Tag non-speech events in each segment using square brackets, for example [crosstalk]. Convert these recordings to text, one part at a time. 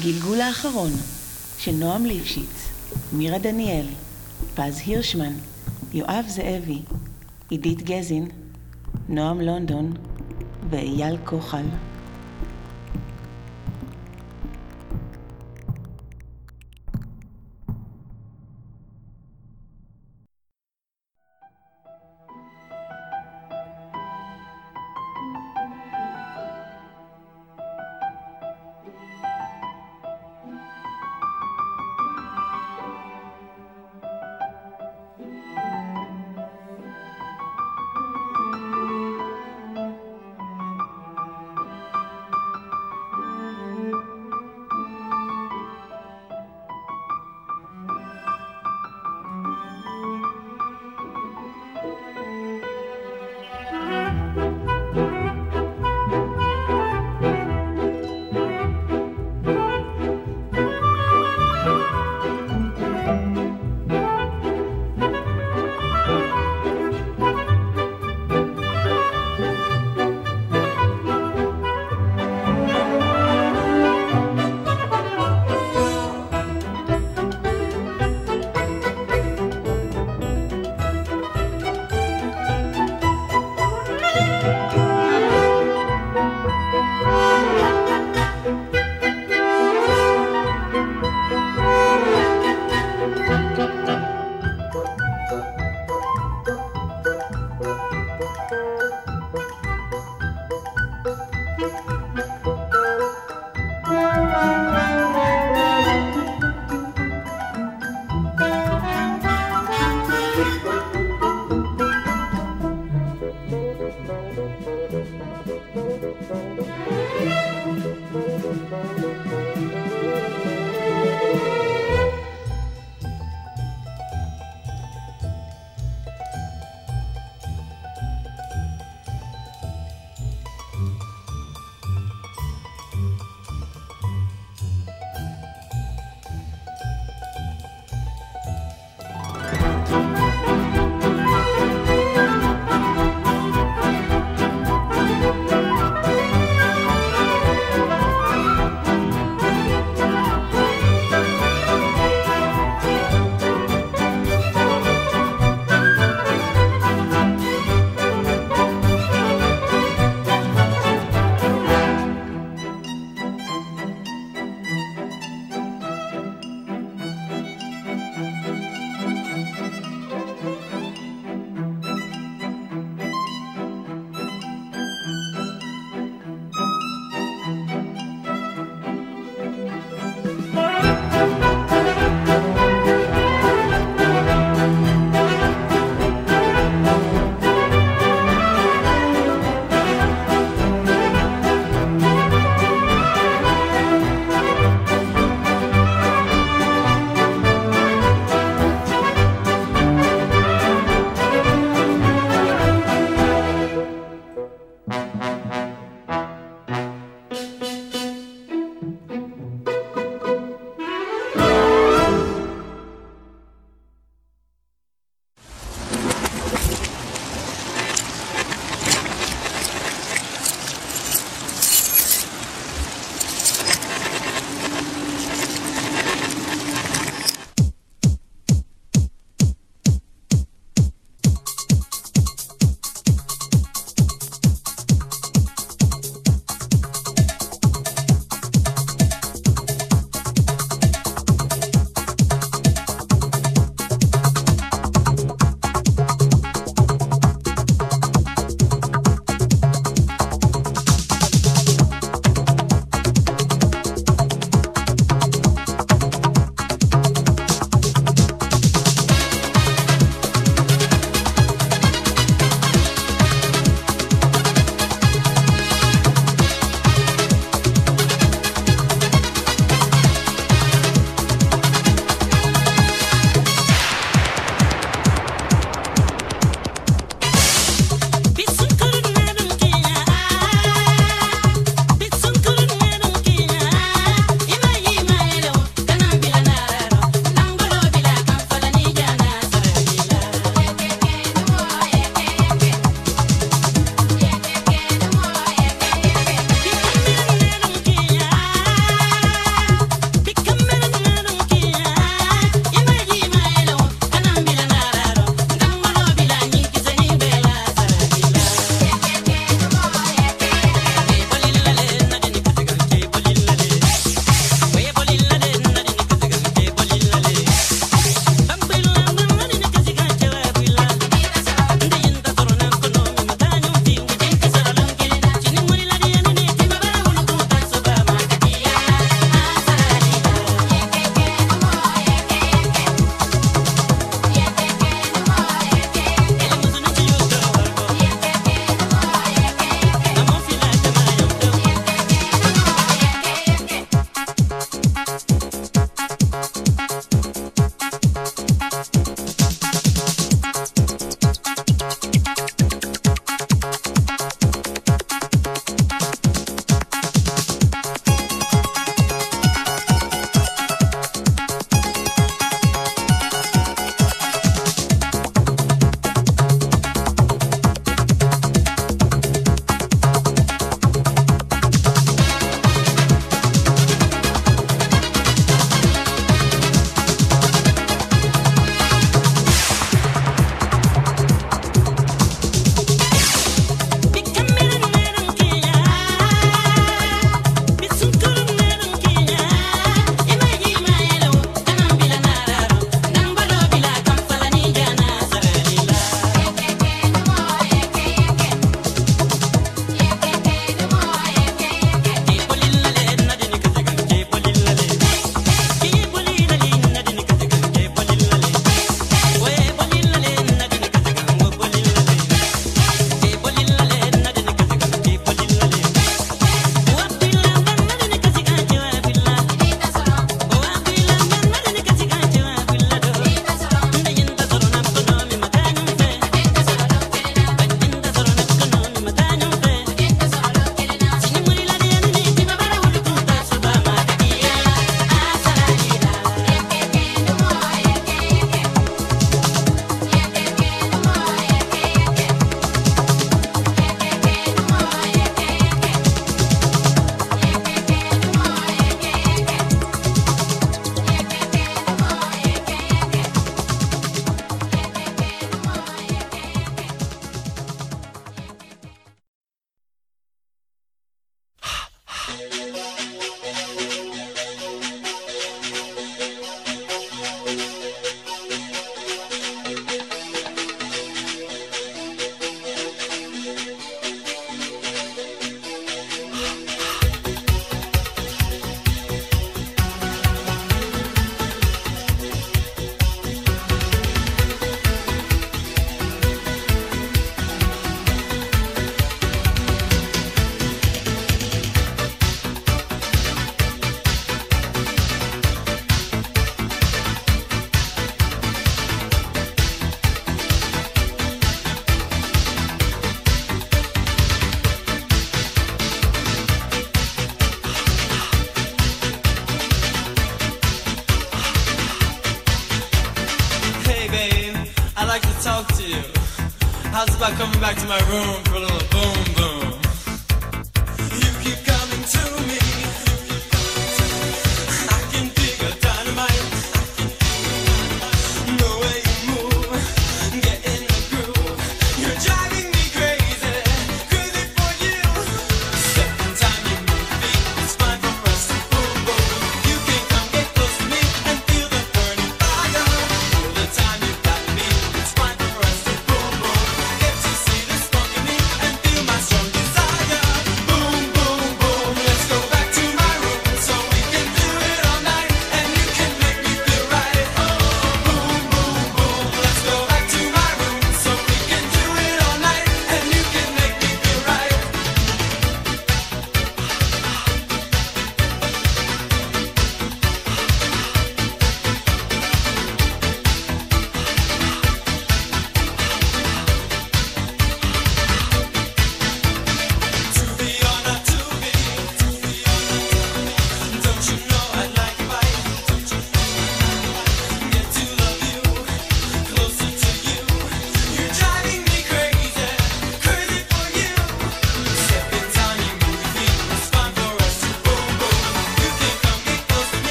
הגלגול האחרון של נועם ליפשיץ, מירה דניאל, פז הירשמן, יואב זאבי, עידית גזין, נועם לונדון ואייל כוחל.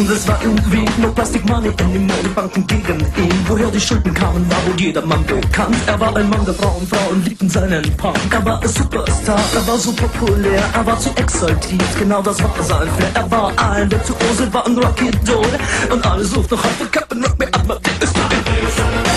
Und es war irgendwie no Plastic Money in den Modebanken gegen ihn. Woher die Schulden kamen, war wohl jedermann bekannt. Er war ein Mann der Frauen, Frauen liebten seinen Punk. Er war ein Superstar, er war so populär, er war zu exaltiert, genau das war sein Flair. Er war ein Virtuose, war ein Rocky-Doll und alle suchten noch heute Captain Rock me Amadeus. Come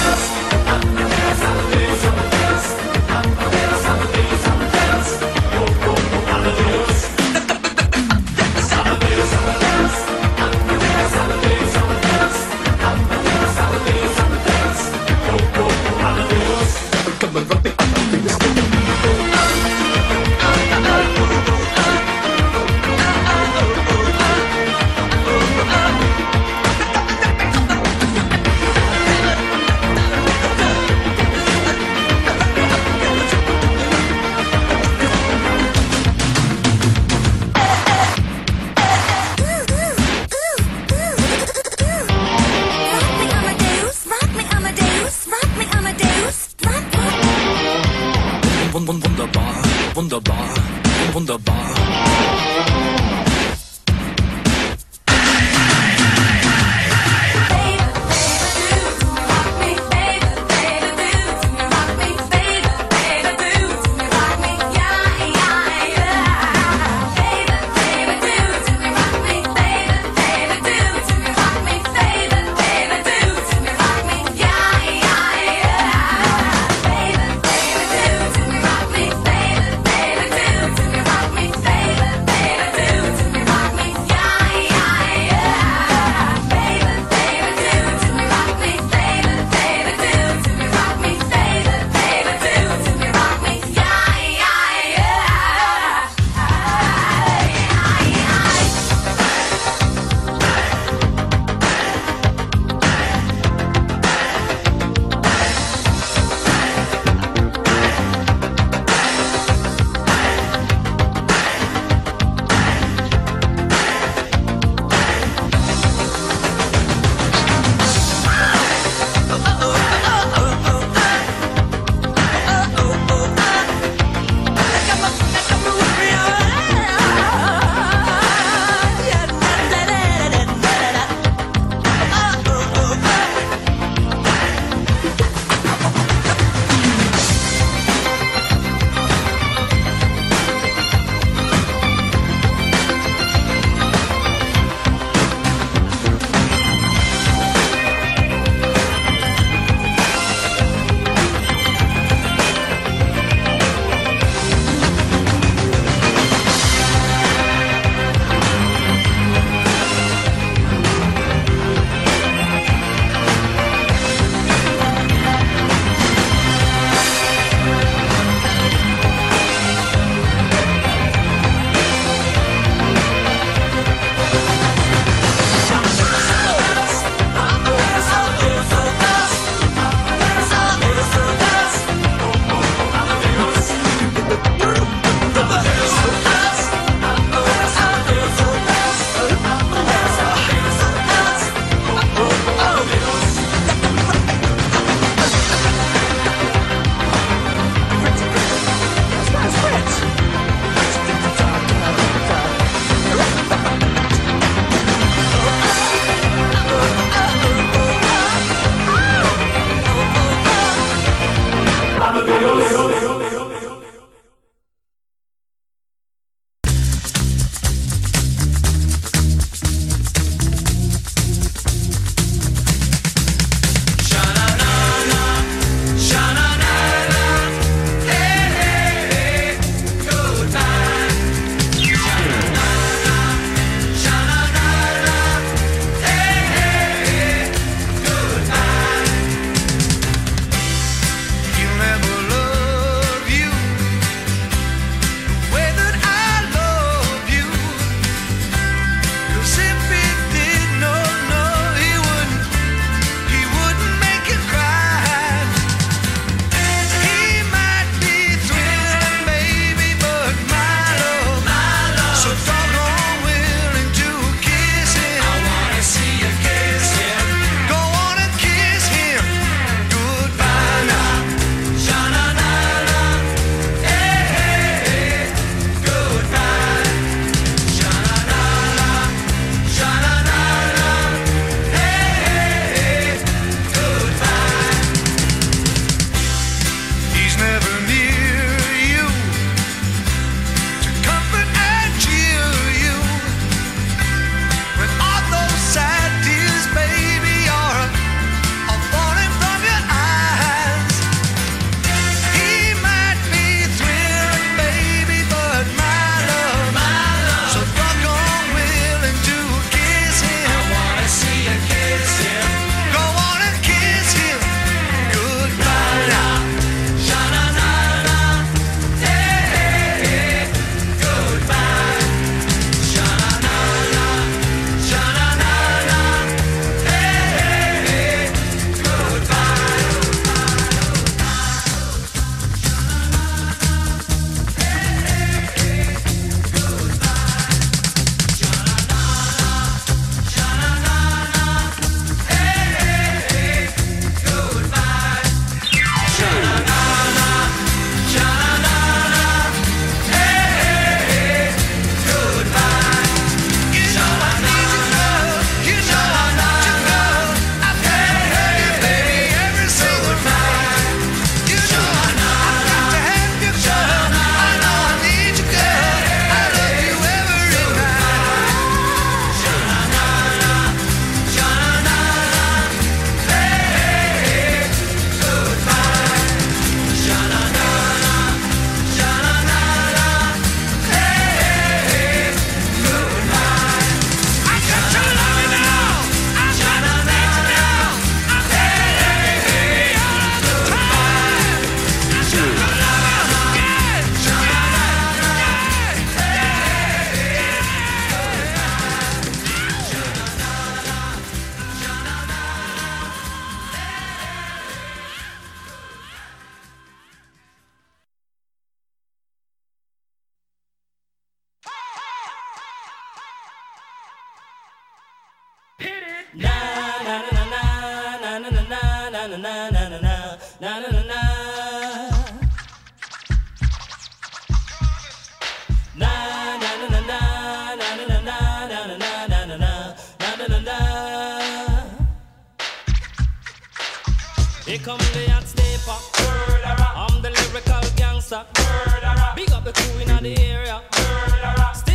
Here come the hot sniper. Murderer. I'm the lyrical gangster. Murderer. Big up the crew in the area. Murderer.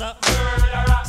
What's up? Murderer.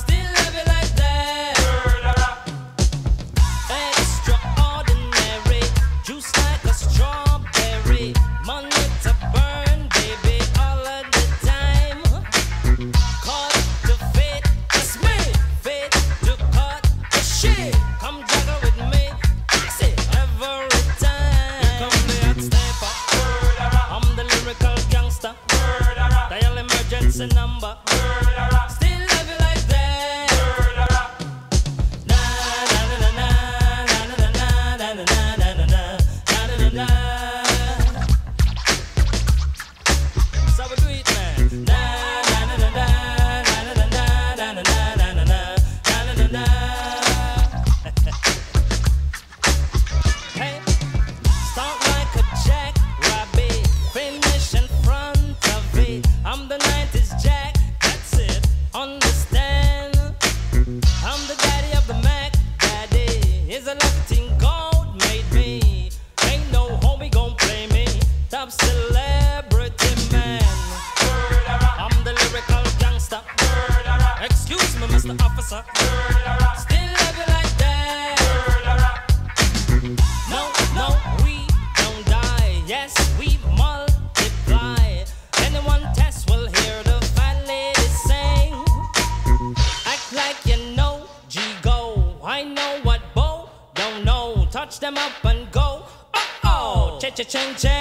change.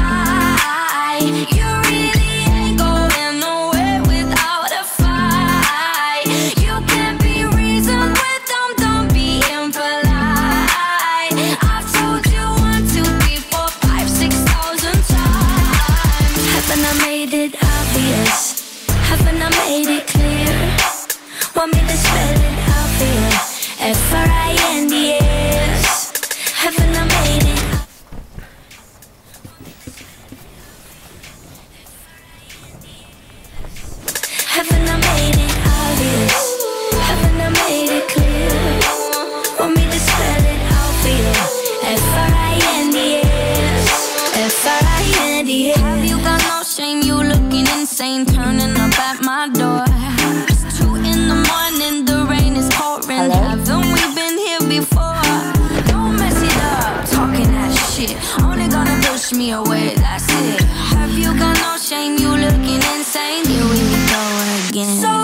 ain't turning up at my door. It's two in the morning, the rain is pouring. Hello? Haven't we been here before? Don't mess it up, talking that shit. Only gonna push me away, that's it. Have you got no shame? You looking insane? Here we go again. So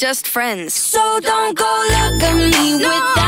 just friends. So don't go look at me no. with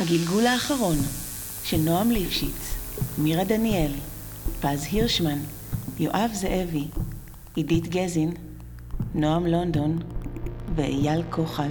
הגלגול האחרון של נועם ליפשיץ, מירה דניאל, פז הירשמן, יואב זאבי, עידית גזין, נועם לונדון ואייל כוחל.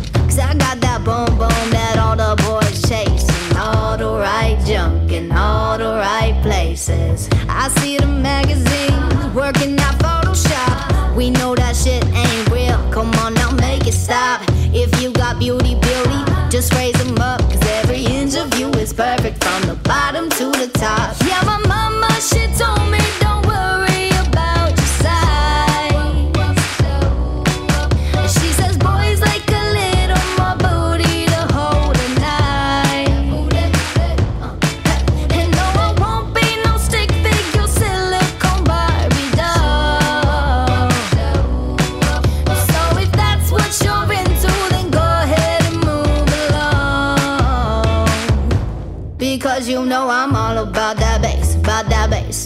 faces. I see the magazines working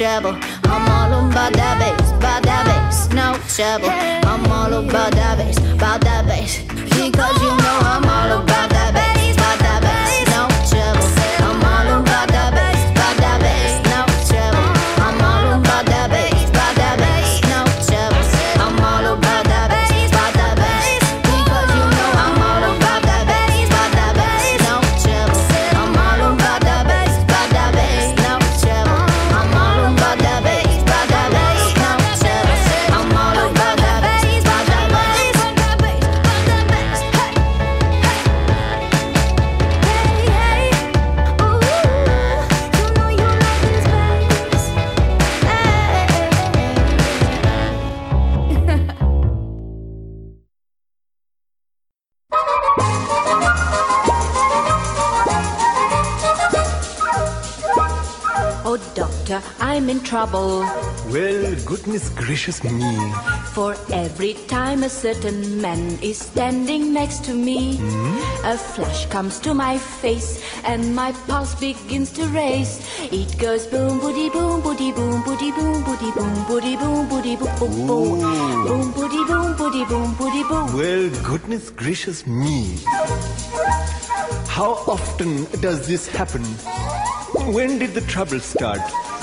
Trouble. Goodness gracious. For every time a certain man is standing next to me, hmm? a flash comes to my face and my pulse begins to race. It goes boom, boody, boom, boody, boom, boody, boom, boody, boom, boody, boom, boody, boom, boom, boom, boom, boody, boom, boody, boom, boody, boom. Well, goodness gracious me. How often does this happen? When did the trouble start?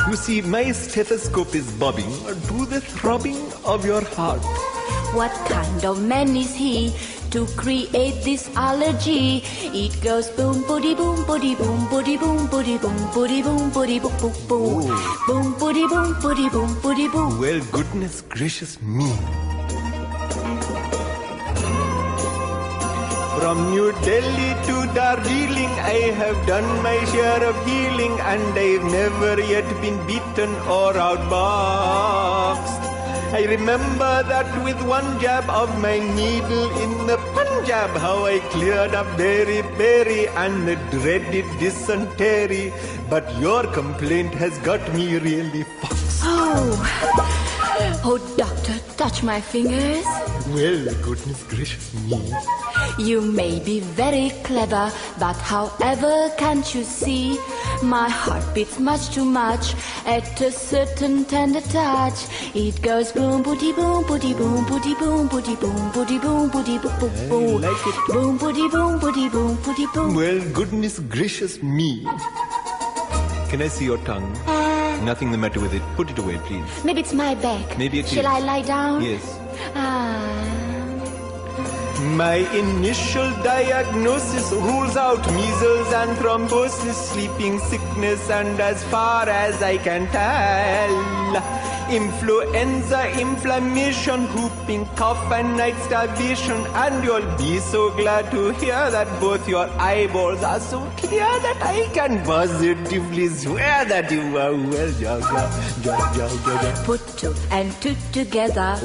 You see, my stethoscope is bobbing to the throbbing of your heart. What kind of man is he to create this allergy? It goes boom, boody, boom, boody, boom, boody, boom, boody, boom, boody, boom, boody, boom, boom, boom, oh. boom, boody, boom, boody, boom, boody, boom. Well, goodness gracious me. From New Delhi to Darjeeling, I have done my share of healing, and I've never yet been beaten or outboxed. I remember that with one jab of my needle in the Punjab, how I cleared up Berry Berry and the dreaded dysentery. But your complaint has got me really foxed. Oh, oh, doctor, touch my fingers. Well, goodness gracious me. You may be very clever, but however, can't you see? My heart beats much too much at a certain tender touch. It goes boom, booty, boom, booty, boom, booty, boom, booty, boom, booty, boom, booty, boom, boom, boom. like it. Boom, booty, boom, booty, boom, booty, boom. Well, goodness gracious me. Can I see your tongue? Uh, Nothing the matter with it. Put it away, please. Maybe it's my back. Maybe it Shall is. I lie down? Yes. Ah. My initial diagnosis rules out measles and thrombosis, sleeping sickness, and as far as I can tell, influenza, inflammation, whooping cough, and night starvation. And you'll be so glad to hear that both your eyeballs are so clear that I can positively swear that you are well. Ja, ja, ja, ja, ja. Put two and two together.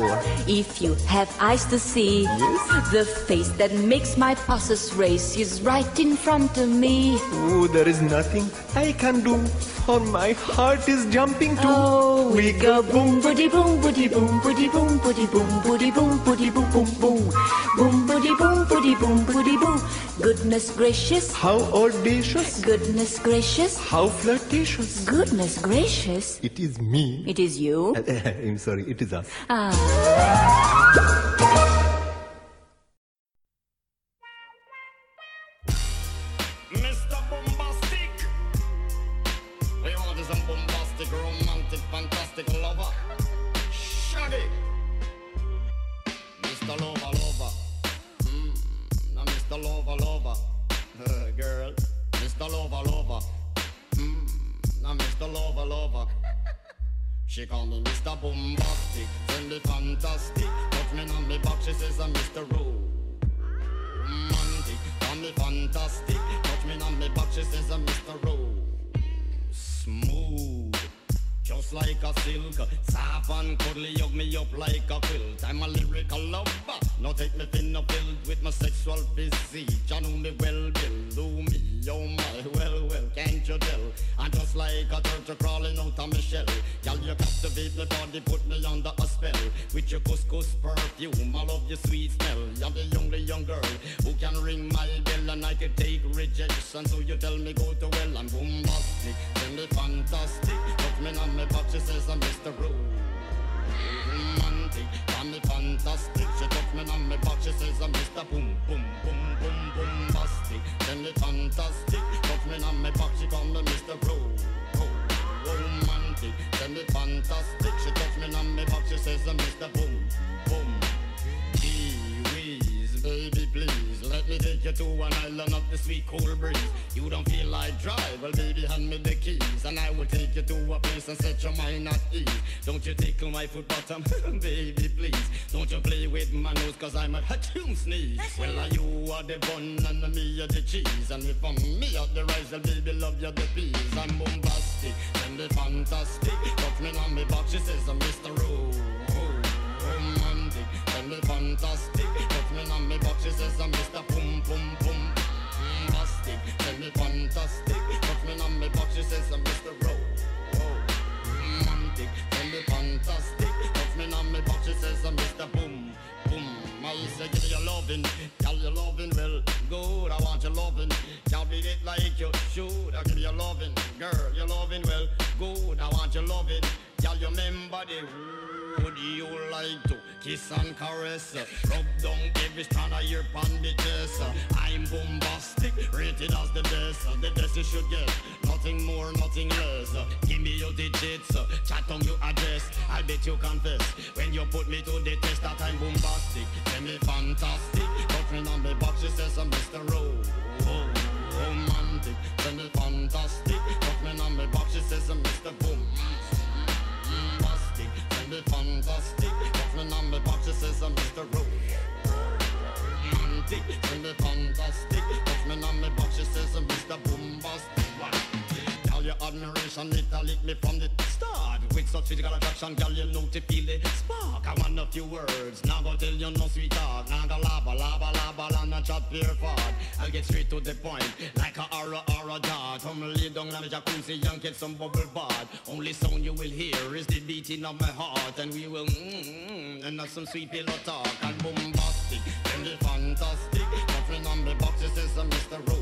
If you have eyes to see, Yes. the face that makes my pulses race is right in front of me. Oh, there is nothing I can do, for my heart is jumping too. Oh, we go boom, boody, boom, boody, boom, boody, boom, boody, boom, boody, boom, boody, boom, boom, boom, boom, boody, boom, boody, boom, boody, boom. Goodness gracious, How audacious, goodness gracious, how flirtatious. goodness gracious. It is me. It is you. [laughs] I'm sorry, it is us. Mr. She call me Mr. Bombastic, send me fantastic. Touch me on me back, she says I'm Mr. Romantic, call me fantastic. Touch me on me back, she says I'm Mr. Ro. Smooth, just like a silk. Soft and cuddly, hug me up like a quilt. I'm a lyrical lover. Now take me thin or filled with my sexual physique. You know me well, Bill. Do me, oh my, well, well, can't you tell? I'm just like a turtle crawling out of my shell. Girl, you captivate my body, put me under a spell. With your couscous perfume, I love your sweet smell. You're the only young girl who can ring my bell and I can take rejection. So you tell me go to well, I'm bombastic, tell me fantastic. Put me on my box, she says I'm Mr. Romantic, call me fantastic. She touch me on my box, she says I'm Mr. Boom, boom, boom, boom, bombastic. Tell me fantastic, touch me on my box, she call me Mr. Ro, romantic. Tell me fantastic, she touch me on my box, she says I'm Mr. Boom, boom. Kiwis, baby, please me take you to an island of the sweet cool breeze. You don't feel like drive, well, baby, hand me the keys, and I will take you to a place and set your mind at ease. Don't you tickle my foot bottom, [laughs] baby, please. Don't you play with my nose, cause I'm a hatchoon sneeze. Well, are you are the bun and me are the cheese, and if I'm me are the rice, well, baby, love you the peas. I'm bombastic, and the fantastic. Touch me on me box, she says I'm Mr. Ro romantic, tell me fantastic. Me on me box, she says I'm Mr. Boom Boom Boom. Fantastic, tell me fantastic. Touch me on me box, she says I'm Mr. Ro. Romantic, tell me fantastic. Touch me on me box, she says I'm Mr. Boom Boom. I say give your loving, tell your loving well good. I want your loving, can't beat it like you should. I give you loving, girl, your loving well good. I want your loving, tell you remember the would you like to kiss and caress? Rub down every strand of your chest. I'm bombastic, rated as the best. The best you should get, nothing more, nothing less. Give me your digits, chat on your address. I'll bet you confess when you put me to the test that I'm bombastic. Tell me fantastic, touch me on the box, she says I'm Mr. Ro. Oh, romantic, tell me fantastic. Touch me on the box, she says I'm Mr. Boom. The says I'm Mr. Ro. Romantic, tell me fantastic. Touch me on the box, she says Mr. Bombastic. Admiration, it a lick me from the start. With such physical attraction, girl, you know to feel the spark. I want a few words, now go tell you no sweet talk. Now go laba, laba, laba, and not chat pure fart. I'll get straight to the point, like a aura, aura dart. Come lay down on the jacuzzi and get some bubble bath. Only sound you will hear is the beating of my heart, and we will mmm, and have some sweet pillow talk and bombastic, and the fantastic. Nothing on the box, it says I'm Mr. Ro romantic, call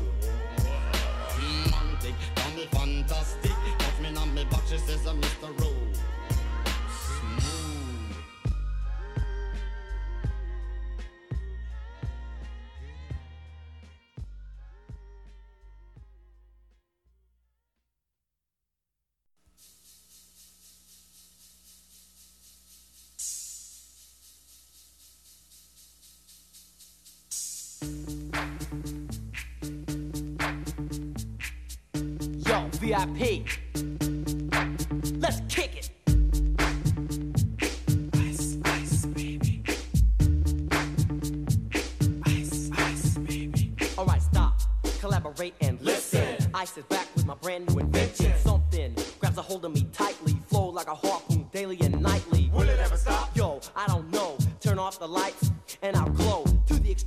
fantastic. Touch me on me box, she says I'm Mr. Ro. VIP.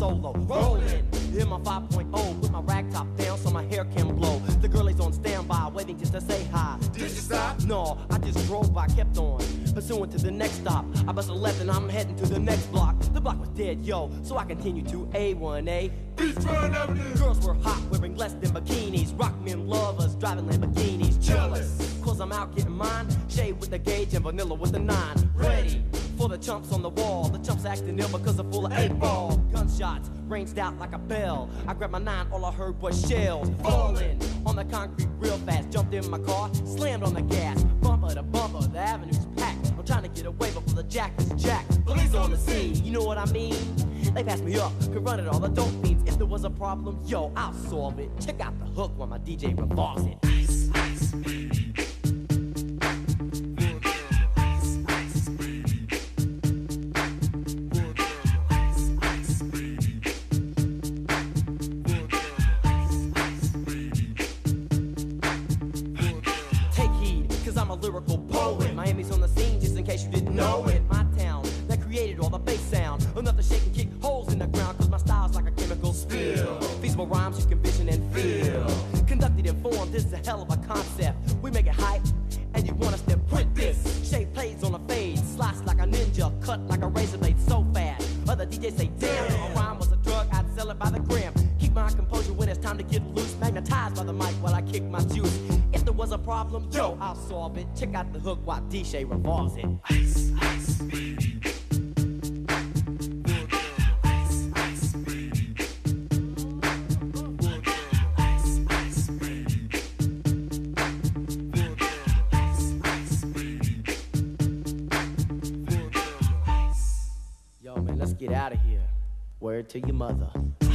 solo. Rolling, hit my 5.0, put my rag top down so my hair can blow. The girl is on standby, waiting just to say hi. Did you stop? No, I just drove by, kept on. Pursuing to the next stop. I bust a left and I'm heading to the next block. The block was dead, yo, so I continue to A1A. Beachfront Avenue. Girls were hot, wearing less than bikinis. Rock men lovers, driving Lamborghinis. Jealous, cause I'm out getting mine. Shade with the gauge and vanilla with the nine. Ready for the chumps on the wall. The chumps acting ill because they're full of eight ball. Gunshots ranged out like a bell. I grabbed my nine, all I heard was shells falling on the concrete real fast. Jumped in my car, slammed on the gas. Bumper to bumper, the avenue's packed. I'm trying to get away before the jack is jacked. Police on the scene, you know what I mean? They passed me up, could run it all the dope fiends. If there was a problem, yo, I'll solve it. Check out the hook while my DJ revolves it. Ice, ice, Take concept. We make it hype, and you want us to print this. Shape plays on a fade, slice like a ninja, cut like a razor blade so fast. Other DJs say, damn, a rhyme was a drug, I'd sell it by the gram. Keep my composure when it's time to get loose. Magnetized by the mic while I kick my juice. If there was a problem, yo, I'll solve it. Check out the hook while DJ revolves it. Ice, Word to your mother.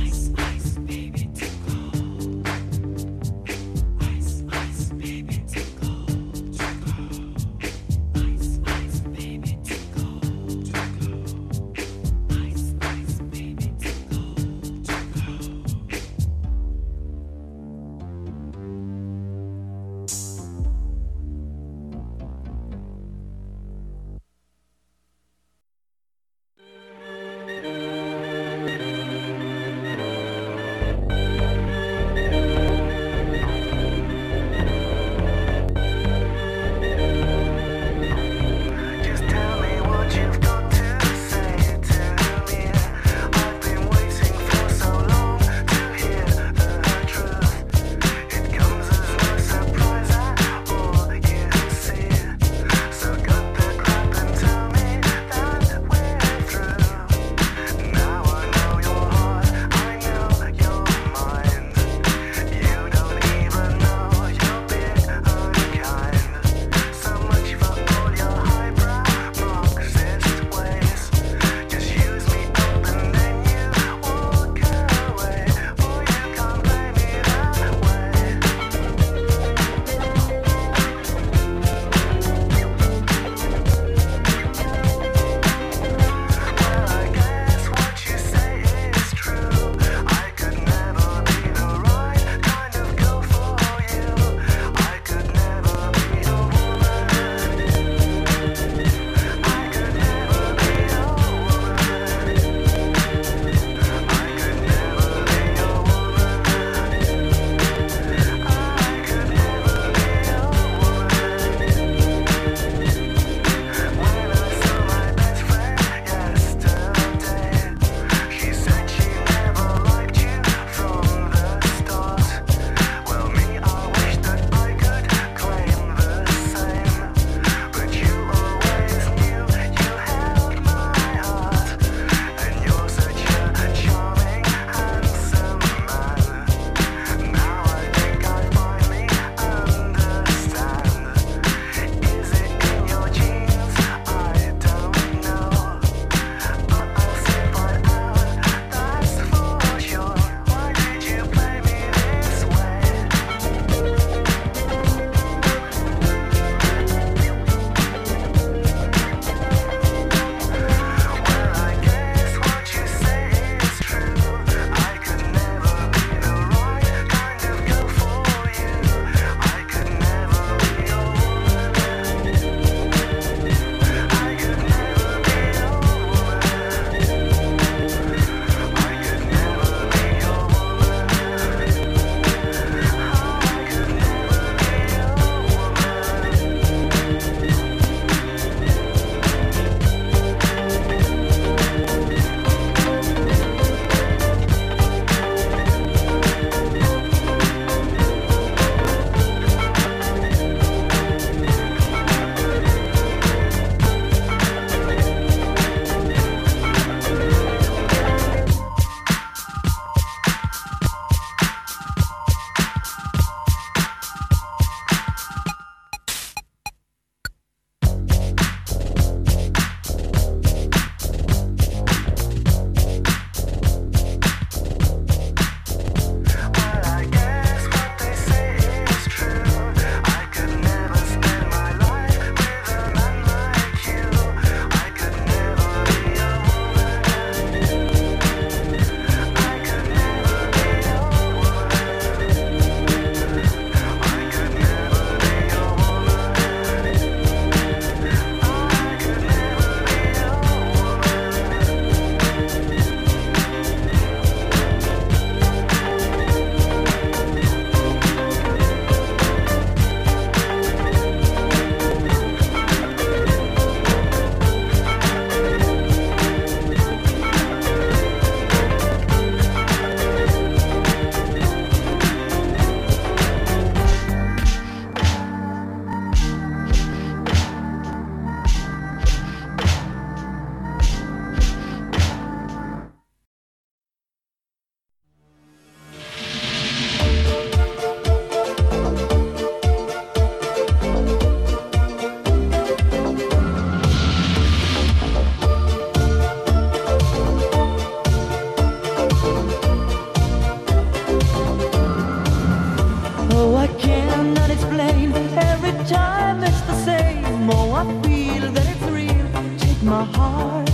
time it's the same. Oh, I feel that it's real. Take my heart.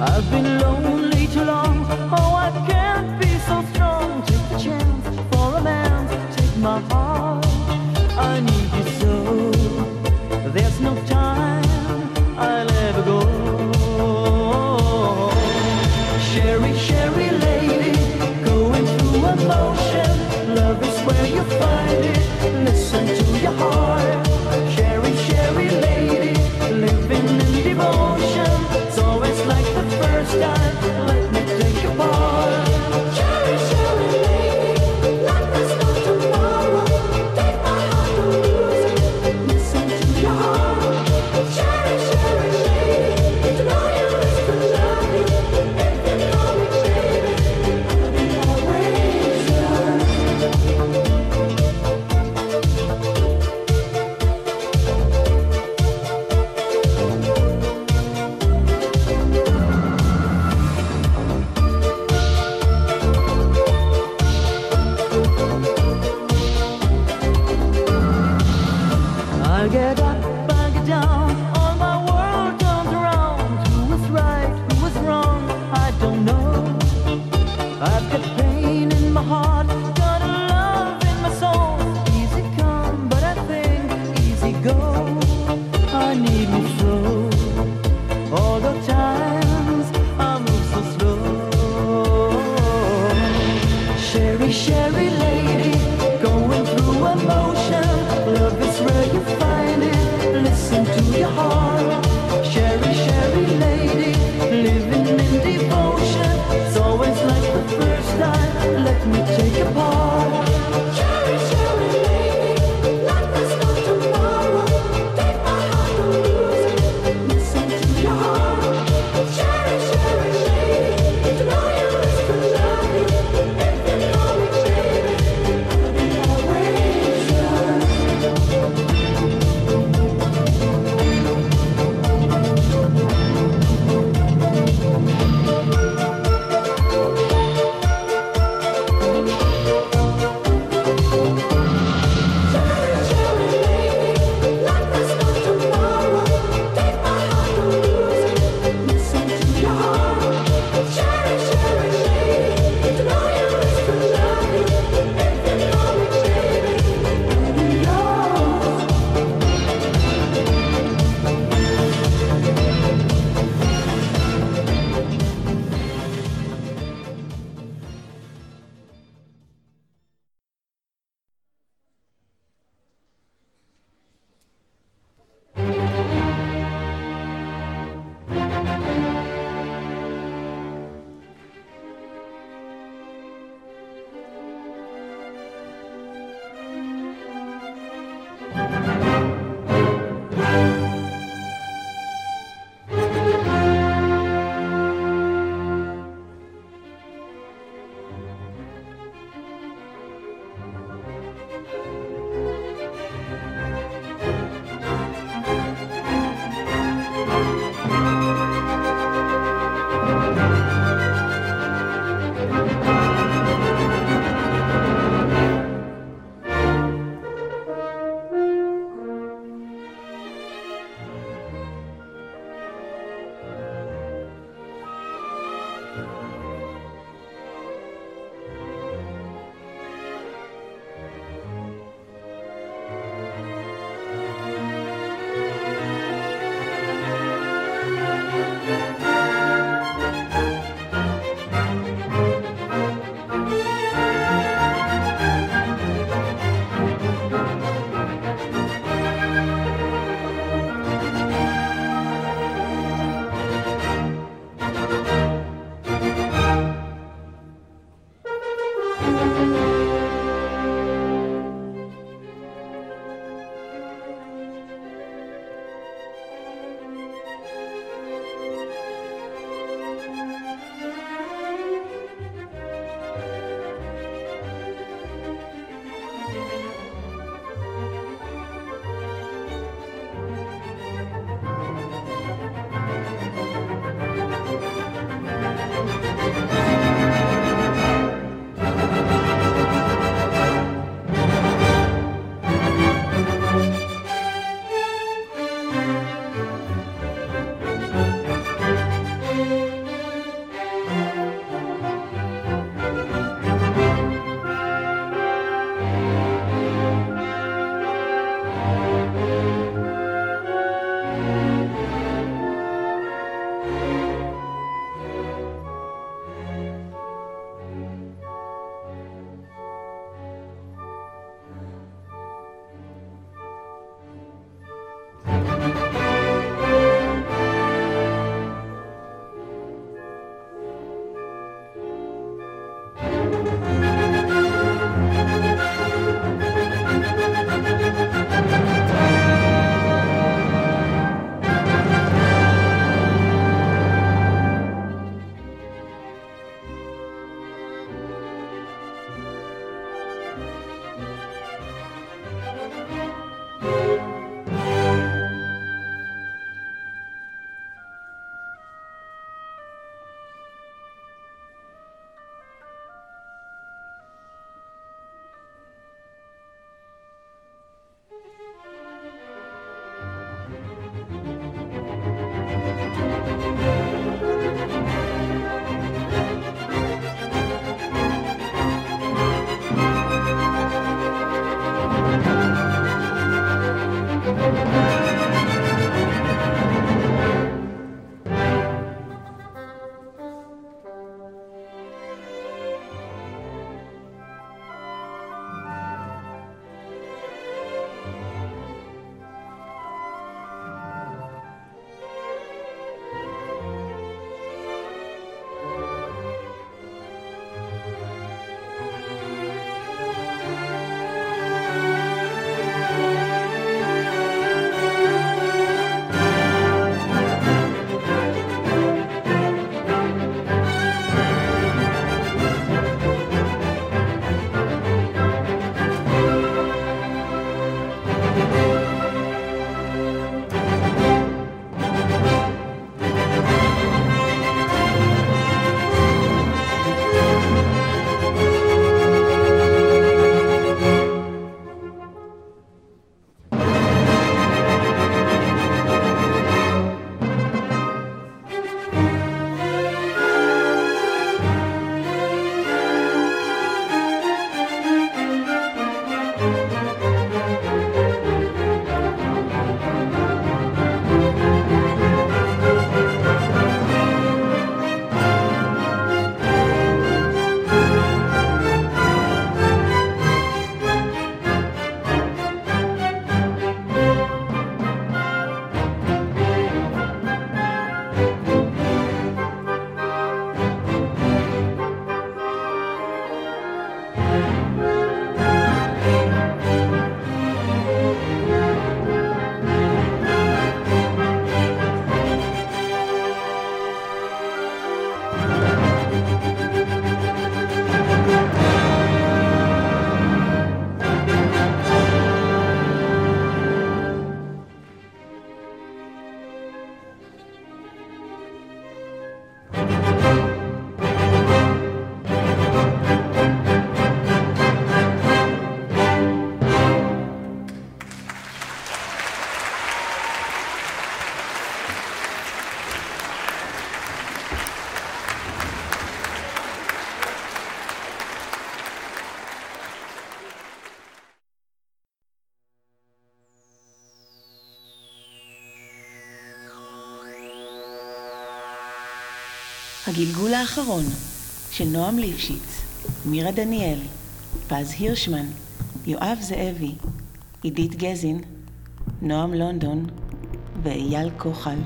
I've been lonely too long. Oh, הגלגול האחרון של נועם ליפשיץ, מירה דניאל, פז הירשמן, יואב זאבי, עידית גזין, נועם לונדון ואייל כוחל.